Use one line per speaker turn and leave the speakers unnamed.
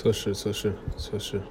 测试测试测试。